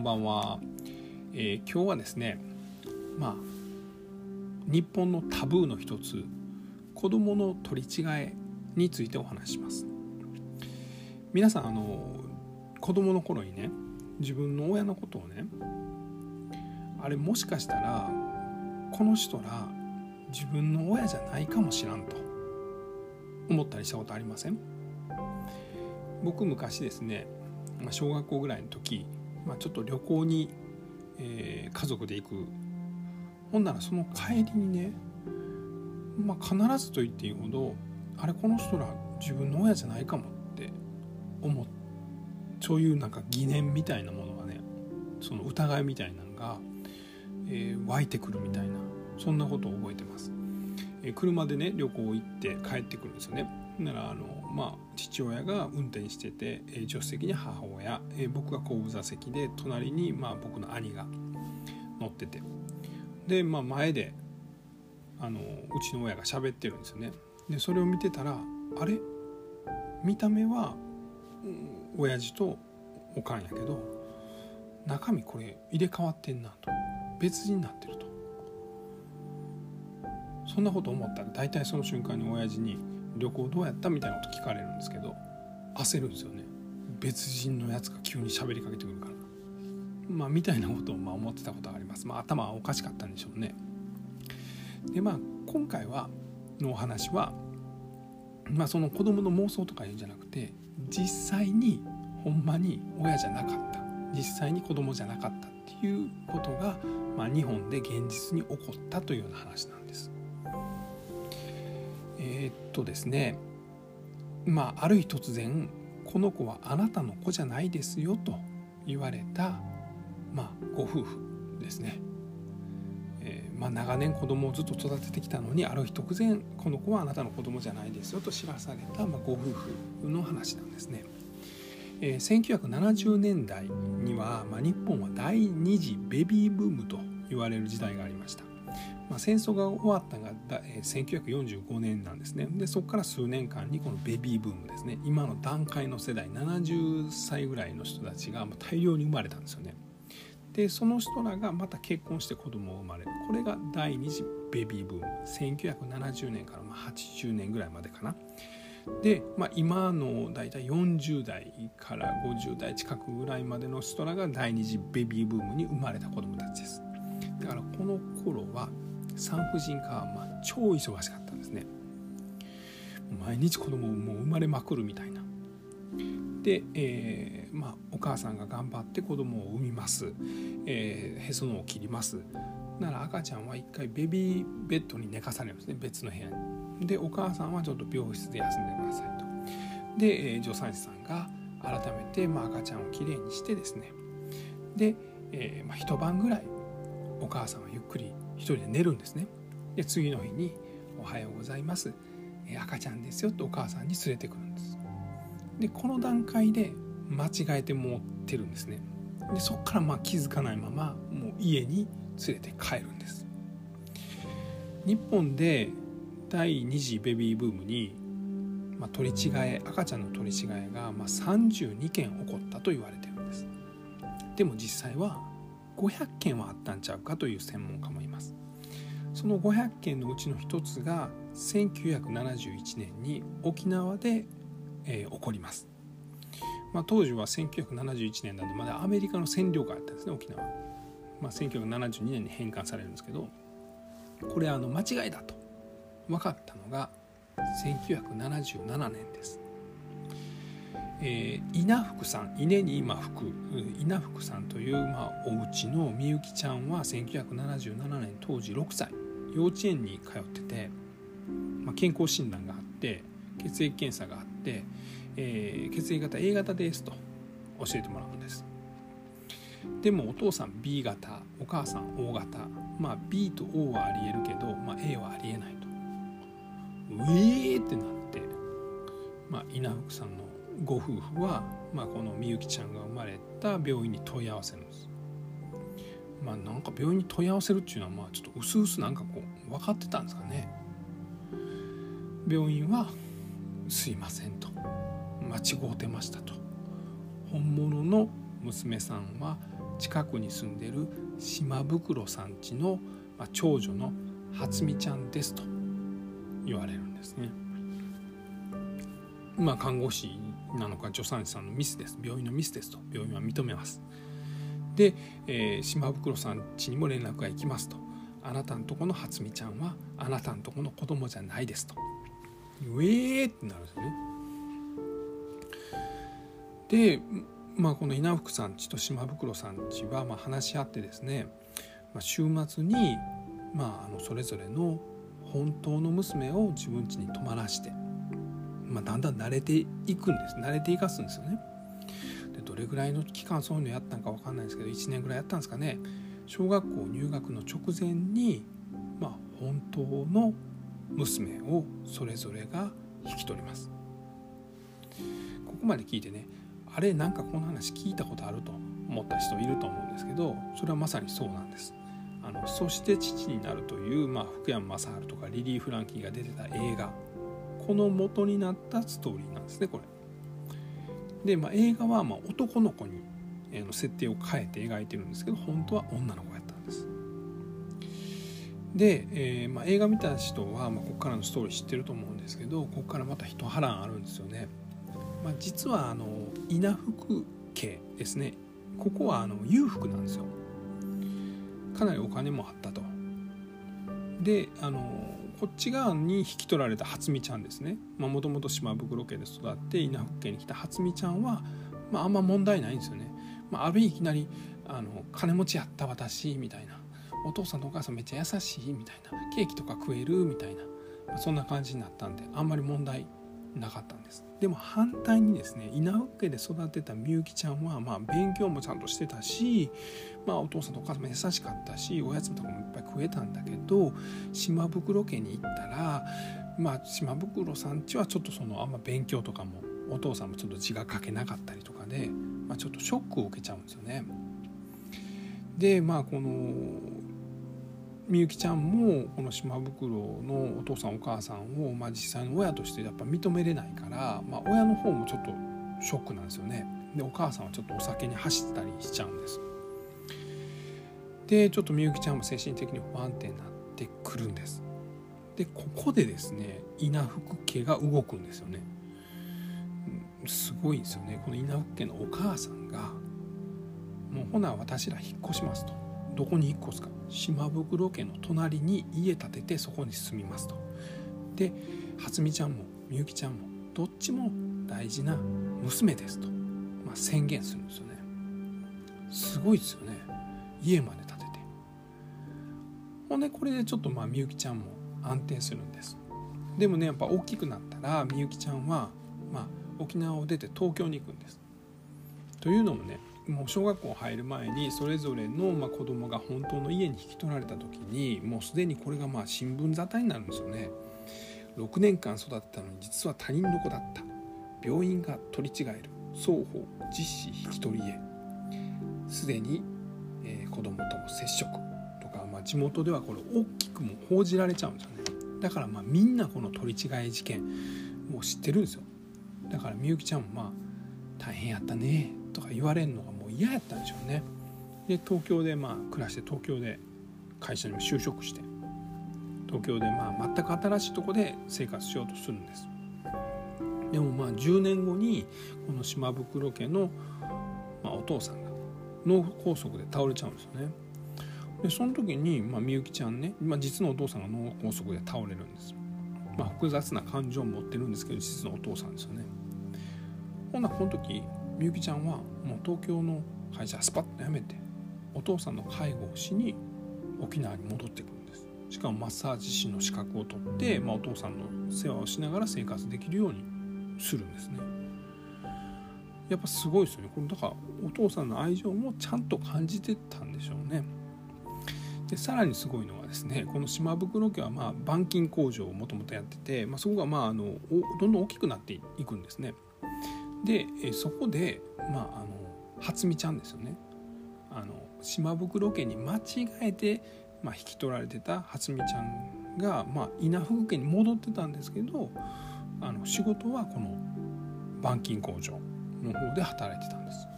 んばんは、えー、今日はですねまあ日本のタブーの一つ子供の取り違えについてお話します。皆さんあの子供の頃にね自分の親のことをねあれもしかしたらこの人ら自分の親じゃないかもしらんと思ったりしたことありません？僕昔ですね小学校ぐらいの時まあ、ちょっと旅行に、えー、家族で行くほんならその帰りにね、まあ、必ずと言っていいほどあれこの人ら自分の親じゃないかもって思っそういうなんか疑念みたいなものがねその疑いみたいなのが、えー、湧いてくるみたいなそんなことを覚えてます。えー、車でね旅行行って帰ってくるんですよね。ならあのまあ、父親が運転してて、え助手席に母親、え僕が後部座席で隣に、まあ、僕の兄が乗ってて。で、まあ、前であのうちの親が喋ってるんですよね。でそれを見てたらあれ？見た目は、うん、親父とおかんやけど中身これ入れ替わってんなと。別人になってると。そんなこと思った。ら大体その瞬間に親父に旅行どうやったみたいなこと聞かれるんですけど焦るんですよね。別人のやつが急に喋りかけてくるから。まあみたいなことをまあ思ってたことがあります。まあ頭はおかしかったんでしょうね。でまあ今回はのお話はまあその子供の妄想とか言うんじゃなくて実際にほんまに親じゃなかった。実際に子供じゃなかったっていうことが、まあ、日本で現実に起こったというような話なんです。えー、っとですねまあある日突然この子はあなたの子じゃないですよと言われた、まあ、ご夫婦ですね。えー、まあ、長年子供をずっと育ててきたのにある日突然この子はあなたの子供じゃないですよと知らされた、まあ、ご夫婦の話なんですね。えー、1970年代には、まあ、日本は第二次ベビーブームと言われる時代がありました。まあ、戦争が終わったのが1945年なんですね。でそこから数年間にこのベビーブームですね。今の段階の世代70歳ぐらいの人たちが大量に生まれたんですよね。でその人らがまた結婚して子供を生まれる。これが第二次ベビーブーム。1970年からま80年ぐらいまでかな。で、まあ、今の大体40代から50代近くぐらいまでの人らが第二次ベビーブームに生まれた子供たちです。だからこの頃は産婦人科はまあ超忙しかったんですね。毎日子供もう生まれまくるみたいな。で、えー、まあ、お母さんが頑張って子供を産みます、えー、へそのを切ります。なら赤ちゃんは一回ベビーベッドに寝かされるんですね。別の部屋に。でお母さんはちょっと病室で休んでくださいと。で、えー、助産師さんが改めて、まあ、赤ちゃんをきれいにしてですね。で、えーまあ、一晩ぐらいお母さんはゆっくり一人で寝るんですね。で次の日に「おはようございます。赤ちゃんですよ」とお母さんに連れてくるんです。でこの段階で間違えて持ってるんですね。でそこからまあ気づかないままもう家に連れて帰るんです。日本で第2次ベビーブームに、まあ、取り違え赤ちゃんの取り違えがまあ32件起こったと言われてるんです。でも実際は500件はあったんちゃうかという専門家もいます。その500件のうちの一つが1971年に沖縄で、えー、起こります、まあ、当時は1971年なんでまだアメリカの占領下だったんですね沖縄、まあ、1972年に返還されるんですけどこれあの間違いだと分かったのが1977年です。えー、稲福さん稲に今福稲福さんという、まあ、お家のみゆきちゃんは1977年当時6歳。幼稚園に通ってて、まあ、健康診断があって血液検査があって、えー、血液型 A 型ですと教えてもらうんです。でもお父さん B 型お母さん O 型まあ B と O はありえるけど、まあ、A はありえないと。うえーってなって、まあ、稲福さんのご夫婦は、まあ、このみゆきちゃんが生まれた病院に問い合わせるんです。まあなんか病院に問い合わせるっていうのはまあちょっと薄々なんかこう分かってたんですかね。病院は「すいません」と「間違うてました」と「本物の娘さんは近くに住んでる島袋さんちの、まあ、長女の初美ちゃんですと言われるんですね。まあ看護師なのか助産師さんのミスです。病院のミスですと。病院は認めます。で、えー、島袋さん家にも連絡が行きますと。あなたのとこの初美ちゃんはあなたのとこの子供じゃないですと。うえーってなるんですよね。で、まあ、この稲福さんちと島袋さんちはまあ話し合ってですね、まあ、週末に、まあ、あのそれぞれの本当の娘を自分家に泊まらして、まあ、だんだん慣れていくんです。慣れていかすんですよね。でどれぐらいの期間そういうのやったんか分かんないですけど1年ぐらいやったんですかね。小学校入学の直前に、まあ、本当の娘をそれぞれが引き取ります。ここまで聞いてねあれなんかこの話聞いたことあると思った人いると思うんですけどそれはまさにそうなんです。あのそして父になるという、まあ、福山雅治とかリリー・フランキーが出てた映画。この元になったストーリーなんですねこれ。で、まあ、映画はま男の子にの設定を変えて描いてるんですけど本当は女の子やったんです。で、えー、まあ、映画見た人は、まあ、ここからのストーリー知ってると思うんですけどここからまた一波乱あるんですよね、まあ、実はあの稲福家ですね。ここはあの裕福なんですよ。かなりお金もあったと。であのこっち側に引き取られた初美ちゃんですね。もともと島袋家で育って稲福家に来た初美ちゃんは、まあ、あんま問題ないんですよね、まあ、ある日いきなりあの金持ちやった私みたいな。お父さんとお母さんめっちゃ優しいみたいな。ケーキとか食えるみたいな、まあ、そんな感じになったんであんまり問題なかったんですでも反対にですね稲福家で育てたみゆきちゃんはまあ勉強もちゃんとしてたし、まあ、お父さんとお母さんも優しかったしおやつとかもいっぱい食えたんだけど島袋家に行ったらまあ島袋さんちはちょっとそのあんま勉強とかもお父さんもちょっと字が書けなかったりとかで、まあ、ちょっとショックを受けちゃうんですよね。でまあこのみゆきちゃんもこの島袋のお父さんお母さんを、まあ、実際の親としてやっぱ認めれないから、まあ、親の方もちょっとショックなんですよね。でお母さんはちょっとお酒に走ったりしちゃうんです。でちょっとみゆきちゃんも精神的に不安定になってくるんです。でここでですね稲福家が動くんですよね。すごいんですよね。この稲福家のお母さんがもうほな私ら引っ越しますと。どこに引っ越すか。島袋家の隣に家建ててそこに住みますと。で初美ちゃんもみゆきちゃんもどっちも大事な娘ですと、まあ、宣言するんですよね。すごいですよね。家まで建てて。ほんでこれでちょっとまあみゆきちゃんも安定するんです。でもねやっぱ大きくなったらみゆきちゃんは、まあ、沖縄を出て東京に行くんです。というのもねもう小学校入る前にそれぞれのまあ子供が本当の家に引き取られた時にもうすでにこれがまあ新聞沙汰になるんですよね。6年間育てたのに実は他人の子だった。病院が取り違える。双方実施引き取りへ。すでに、えー、子供とも接触。とか、まあ、地元ではこれ大きくも報じられちゃうんですよね。だからまあみんなこの取り違え事件もう知ってるんですよ。だからみゆきちゃんもまあ大変やったねとか言われるのが嫌やったんでしょうね。で東京でまあ暮らして東京で会社にも就職して東京でまあ全く新しいとこで生活しようとするんです。でもまあ10年後にこの島袋家の、まあ、お父さんが脳梗塞で倒れちゃうんですよね。でその時に、まあ、みゆきちゃんね、まあ、実のお父さんが脳梗塞で倒れるんです、まあ、複雑な感情を持ってるんですけど実のお父さんですよね。ほんなこの時みゆきちゃんはもう東京の会社スパッと辞めてお父さんの介護をしに沖縄に戻ってくるんです。しかもマッサージ師の資格を取って、まあ、お父さんの世話をしながら生活できるようにするんですね。やっぱすごいですよね。これだからお父さんの愛情もちゃんと感じてたんでしょうね。でさらにすごいのはですねこの島袋家はまあ板金工場をもともとやってて、まあ、そこがまああのどんどん大きくなっていくんですね。でそこで、まあ、あの初美ちゃんですよねあの島袋家に間違えて、まあ、引き取られてた初美ちゃんが、まあ、稲福家に戻ってたんですけどあの仕事はこの板金工場の方で働いてたんです。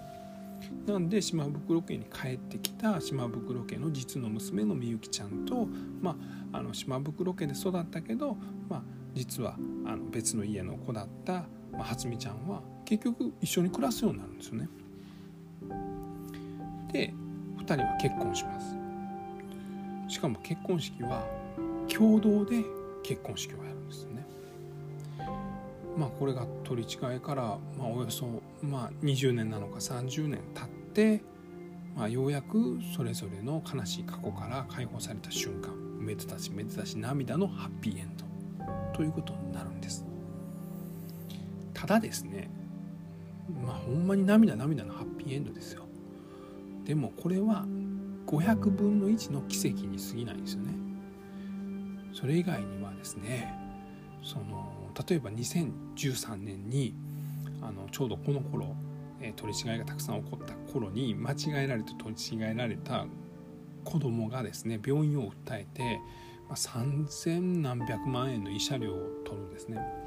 なんで島袋家に帰ってきた島袋家の実の娘のみゆきちゃんと、まあ、あの島袋家で育ったけど、まあ、実はあの別の家の子だった、まあ、初美ちゃんは結局一緒に暮らすようになるんですよね。で2人は結婚します。しかも結婚式は共同で結婚式をやるんですよね。まあこれが取り違えから、まあ、およそ、まあ、20年なのか30年経って、まあ、ようやくそれぞれの悲しい過去から解放された瞬間めでたしめでたし涙のハッピーエンドということになるんですただですねまあほんまに涙涙のハッピーエンドですよでもこれは500分の1の奇跡に過ぎないんですよねそれ以外にはですねその例えば2013年にあのちょうどこの頃、え取り違いがたくさん起こった頃に間違えられて取り違えられた子供がですね病院を訴えて、まあ、3,000何百万円の慰謝料を取るんですね。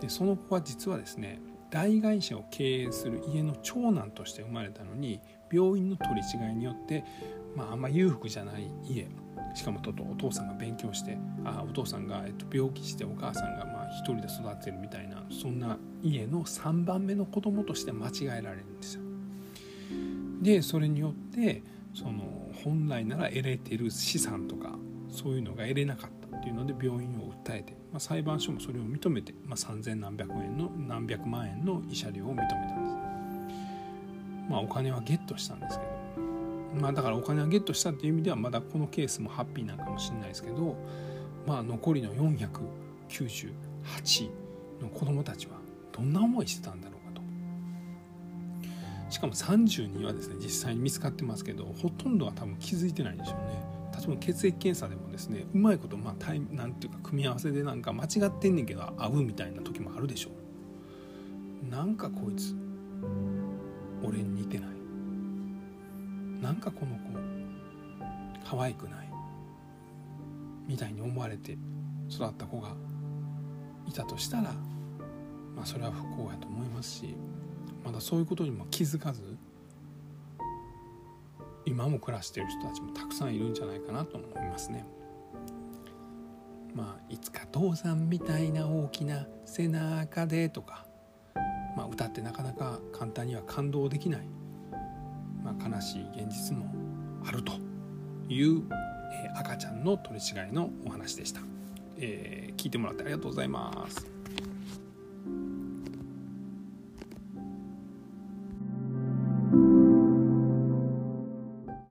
でその子は実はですね大会社を経営する家の長男として生まれたのに病院の取り違いによって、まあ、あんま裕福じゃない家しかもとお父さんが勉強してあお父さんが、えっと、病気してお母さんがまあ一人で育てるみたいなそんな家の3番目の子供として間違えられるんですよ。でそれによってその本来なら得れてる資産とかそういうのが得れなかったっていうので病院を訴えて、まあ、裁判所もそれを認めて、まあ、3,000何百円の何百万円の慰謝料を認めたんです。まあお金はゲットしたんですけど。まあだからお金をゲットしたっていう意味ではまだこのケースもハッピーなんかもしれないですけどまあ残りの498の子供たちはどんな思いしてたんだろうかと。しかも30人はですね実際に見つかってますけどほとんどは多分気づいてないんでしょうね。例えば血液検査でもですねうまいことまあタイなんていうか組み合わせでなんか間違ってんねんけど合うみたいな時もあるでしょう。なんかこいつ俺に似てない。なんかこの子可愛くない。みたいに思われて育った子がいたとしたらまあそれは不幸やと思いますしまだそういうことにも気づかず今も暮らしている人たちもたくさんいるんじゃないかなと思いますね。まあ、いつか父さんみたいな大きな背中でとか、まあ、歌ってなかなか簡単には感動できないまあ、悲しい現実もあるという、えー、赤ちゃんの取り違いのお話でした、えー、聞いてもらってありがとうございます